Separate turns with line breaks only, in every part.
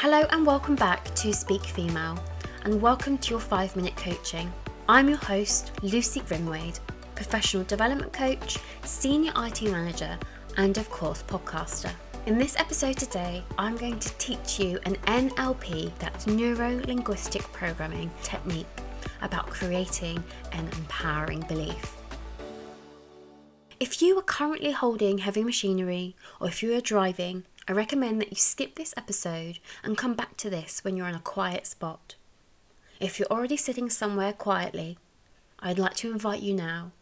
Hello and welcome back to Speak Female, and welcome to your five minute coaching. I'm your host, Lucy Grimwade, professional development coach, senior IT manager, and of course, podcaster. In this episode today, I'm going to teach you an NLP, that's neuro linguistic programming technique, about creating an empowering belief. If you are currently holding heavy machinery or if you are driving, I recommend that you skip this episode and come back to this when you're in a quiet spot. If you're already sitting somewhere quietly, I'd like to invite you now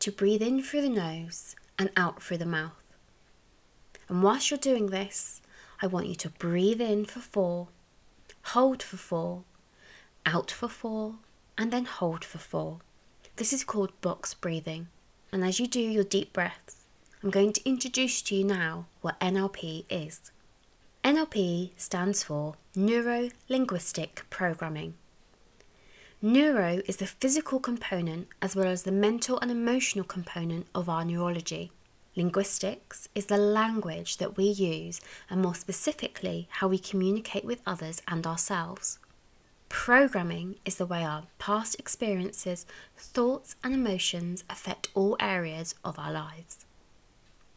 to breathe in through the nose and out through the mouth. And whilst you're doing this, I want you to breathe in for four, hold for four, out for four, and then hold for four. This is called box breathing. And as you do your deep breaths, I'm going to introduce to you now what NLP is. NLP stands for Neuro Linguistic Programming. Neuro is the physical component as well as the mental and emotional component of our neurology. Linguistics is the language that we use, and more specifically, how we communicate with others and ourselves. Programming is the way our past experiences, thoughts, and emotions affect all areas of our lives.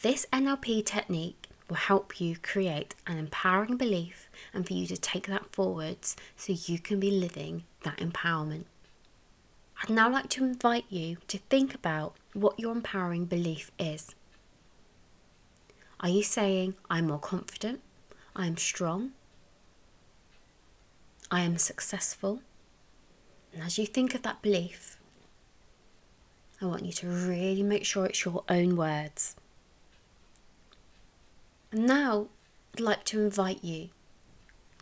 This NLP technique will help you create an empowering belief and for you to take that forwards so you can be living that empowerment. I'd now like to invite you to think about what your empowering belief is. Are you saying, I'm more confident, I am strong, I am successful? And as you think of that belief, I want you to really make sure it's your own words. Now I'd like to invite you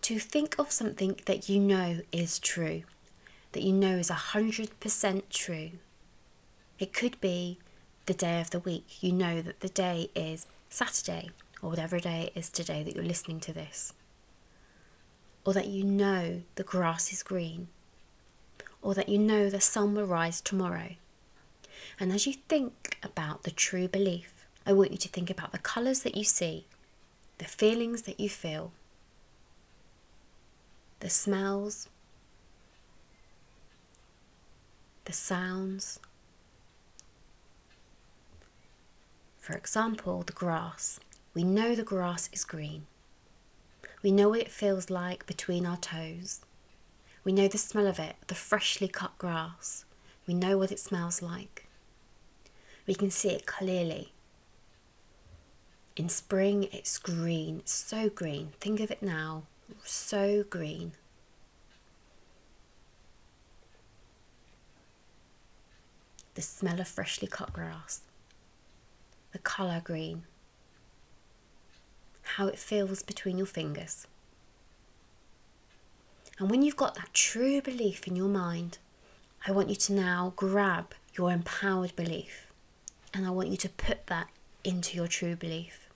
to think of something that you know is true, that you know is 100% true. It could be the day of the week. You know that the day is Saturday or whatever day it is today that you're listening to this. Or that you know the grass is green. Or that you know the sun will rise tomorrow. And as you think about the true belief, I want you to think about the colours that you see the feelings that you feel, the smells, the sounds. For example, the grass. We know the grass is green. We know what it feels like between our toes. We know the smell of it, the freshly cut grass. We know what it smells like. We can see it clearly in spring, it's green, so green. Think of it now, so green. The smell of freshly cut grass, the colour green, how it feels between your fingers. And when you've got that true belief in your mind, I want you to now grab your empowered belief and I want you to put that into your true belief.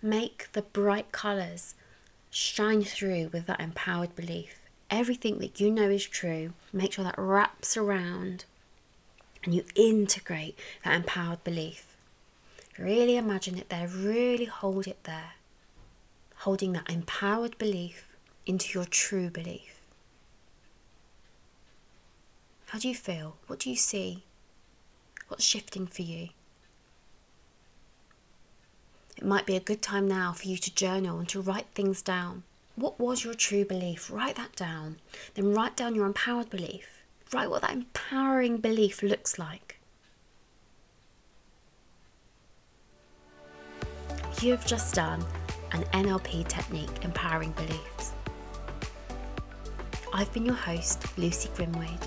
Make the bright colours shine through with that empowered belief. Everything that you know is true, make sure that wraps around and you integrate that empowered belief. Really imagine it there, really hold it there. Holding that empowered belief into your true belief. How do you feel? What do you see? What's shifting for you? It might be a good time now for you to journal and to write things down. What was your true belief? Write that down. Then write down your empowered belief. Write what that empowering belief looks like. You have just done an NLP technique empowering beliefs. I've been your host, Lucy Grimwade